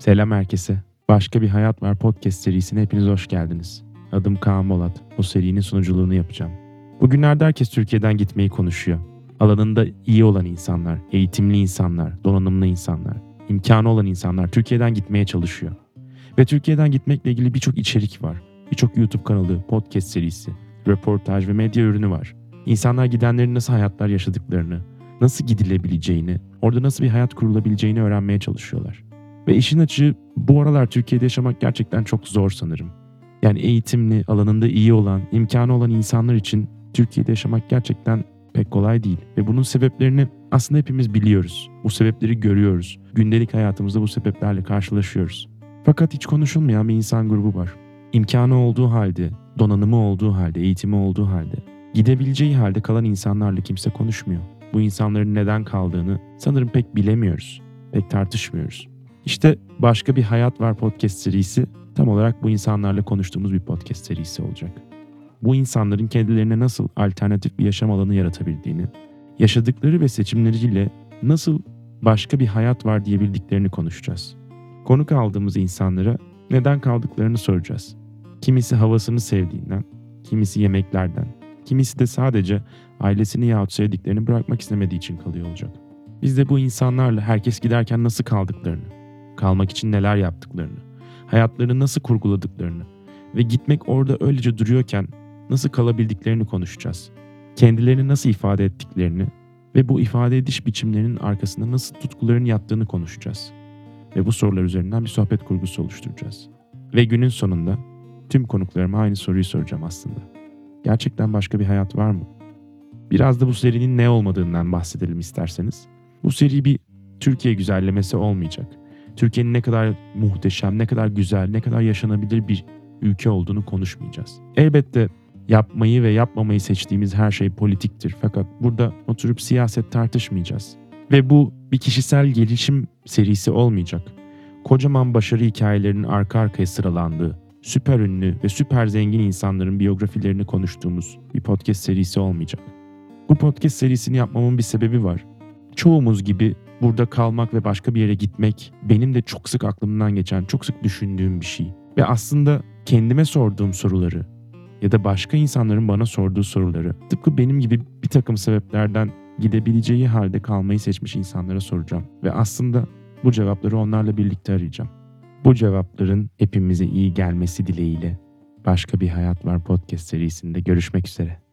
Selam herkese. Başka bir Hayat Var podcast serisine hepiniz hoş geldiniz. Adım Kaan Bolat. Bu serinin sunuculuğunu yapacağım. Bugünlerde herkes Türkiye'den gitmeyi konuşuyor. Alanında iyi olan insanlar, eğitimli insanlar, donanımlı insanlar, imkanı olan insanlar Türkiye'den gitmeye çalışıyor. Ve Türkiye'den gitmekle ilgili birçok içerik var. Birçok YouTube kanalı, podcast serisi, röportaj ve medya ürünü var. İnsanlar gidenlerin nasıl hayatlar yaşadıklarını, nasıl gidilebileceğini, orada nasıl bir hayat kurulabileceğini öğrenmeye çalışıyorlar. Ve işin açığı bu aralar Türkiye'de yaşamak gerçekten çok zor sanırım. Yani eğitimli, alanında iyi olan, imkanı olan insanlar için Türkiye'de yaşamak gerçekten pek kolay değil. Ve bunun sebeplerini aslında hepimiz biliyoruz. Bu sebepleri görüyoruz. Gündelik hayatımızda bu sebeplerle karşılaşıyoruz. Fakat hiç konuşulmayan bir insan grubu var. İmkanı olduğu halde, donanımı olduğu halde, eğitimi olduğu halde, gidebileceği halde kalan insanlarla kimse konuşmuyor. Bu insanların neden kaldığını sanırım pek bilemiyoruz. Pek tartışmıyoruz. İşte başka bir hayat var podcast serisi tam olarak bu insanlarla konuştuğumuz bir podcast serisi olacak. Bu insanların kendilerine nasıl alternatif bir yaşam alanı yaratabildiğini, yaşadıkları ve seçimleriyle nasıl başka bir hayat var diyebildiklerini konuşacağız. Konuk aldığımız insanlara neden kaldıklarını soracağız. Kimisi havasını sevdiğinden, kimisi yemeklerden, kimisi de sadece ailesini yahut sevdiklerini bırakmak istemediği için kalıyor olacak. Biz de bu insanlarla herkes giderken nasıl kaldıklarını, kalmak için neler yaptıklarını, hayatlarını nasıl kurguladıklarını ve gitmek orada öylece duruyorken nasıl kalabildiklerini konuşacağız. Kendilerini nasıl ifade ettiklerini ve bu ifade ediş biçimlerinin arkasında nasıl tutkuların yattığını konuşacağız. Ve bu sorular üzerinden bir sohbet kurgusu oluşturacağız. Ve günün sonunda tüm konuklarıma aynı soruyu soracağım aslında. Gerçekten başka bir hayat var mı? Biraz da bu serinin ne olmadığından bahsedelim isterseniz. Bu seri bir Türkiye güzellemesi olmayacak. Türkiye'nin ne kadar muhteşem, ne kadar güzel, ne kadar yaşanabilir bir ülke olduğunu konuşmayacağız. Elbette yapmayı ve yapmamayı seçtiğimiz her şey politiktir. Fakat burada oturup siyaset tartışmayacağız. Ve bu bir kişisel gelişim serisi olmayacak. Kocaman başarı hikayelerinin arka arkaya sıralandığı, süper ünlü ve süper zengin insanların biyografilerini konuştuğumuz bir podcast serisi olmayacak. Bu podcast serisini yapmamın bir sebebi var. Çoğumuz gibi burada kalmak ve başka bir yere gitmek benim de çok sık aklımdan geçen, çok sık düşündüğüm bir şey. Ve aslında kendime sorduğum soruları ya da başka insanların bana sorduğu soruları tıpkı benim gibi bir takım sebeplerden gidebileceği halde kalmayı seçmiş insanlara soracağım. Ve aslında bu cevapları onlarla birlikte arayacağım. Bu cevapların hepimize iyi gelmesi dileğiyle başka bir hayat var podcast serisinde görüşmek üzere.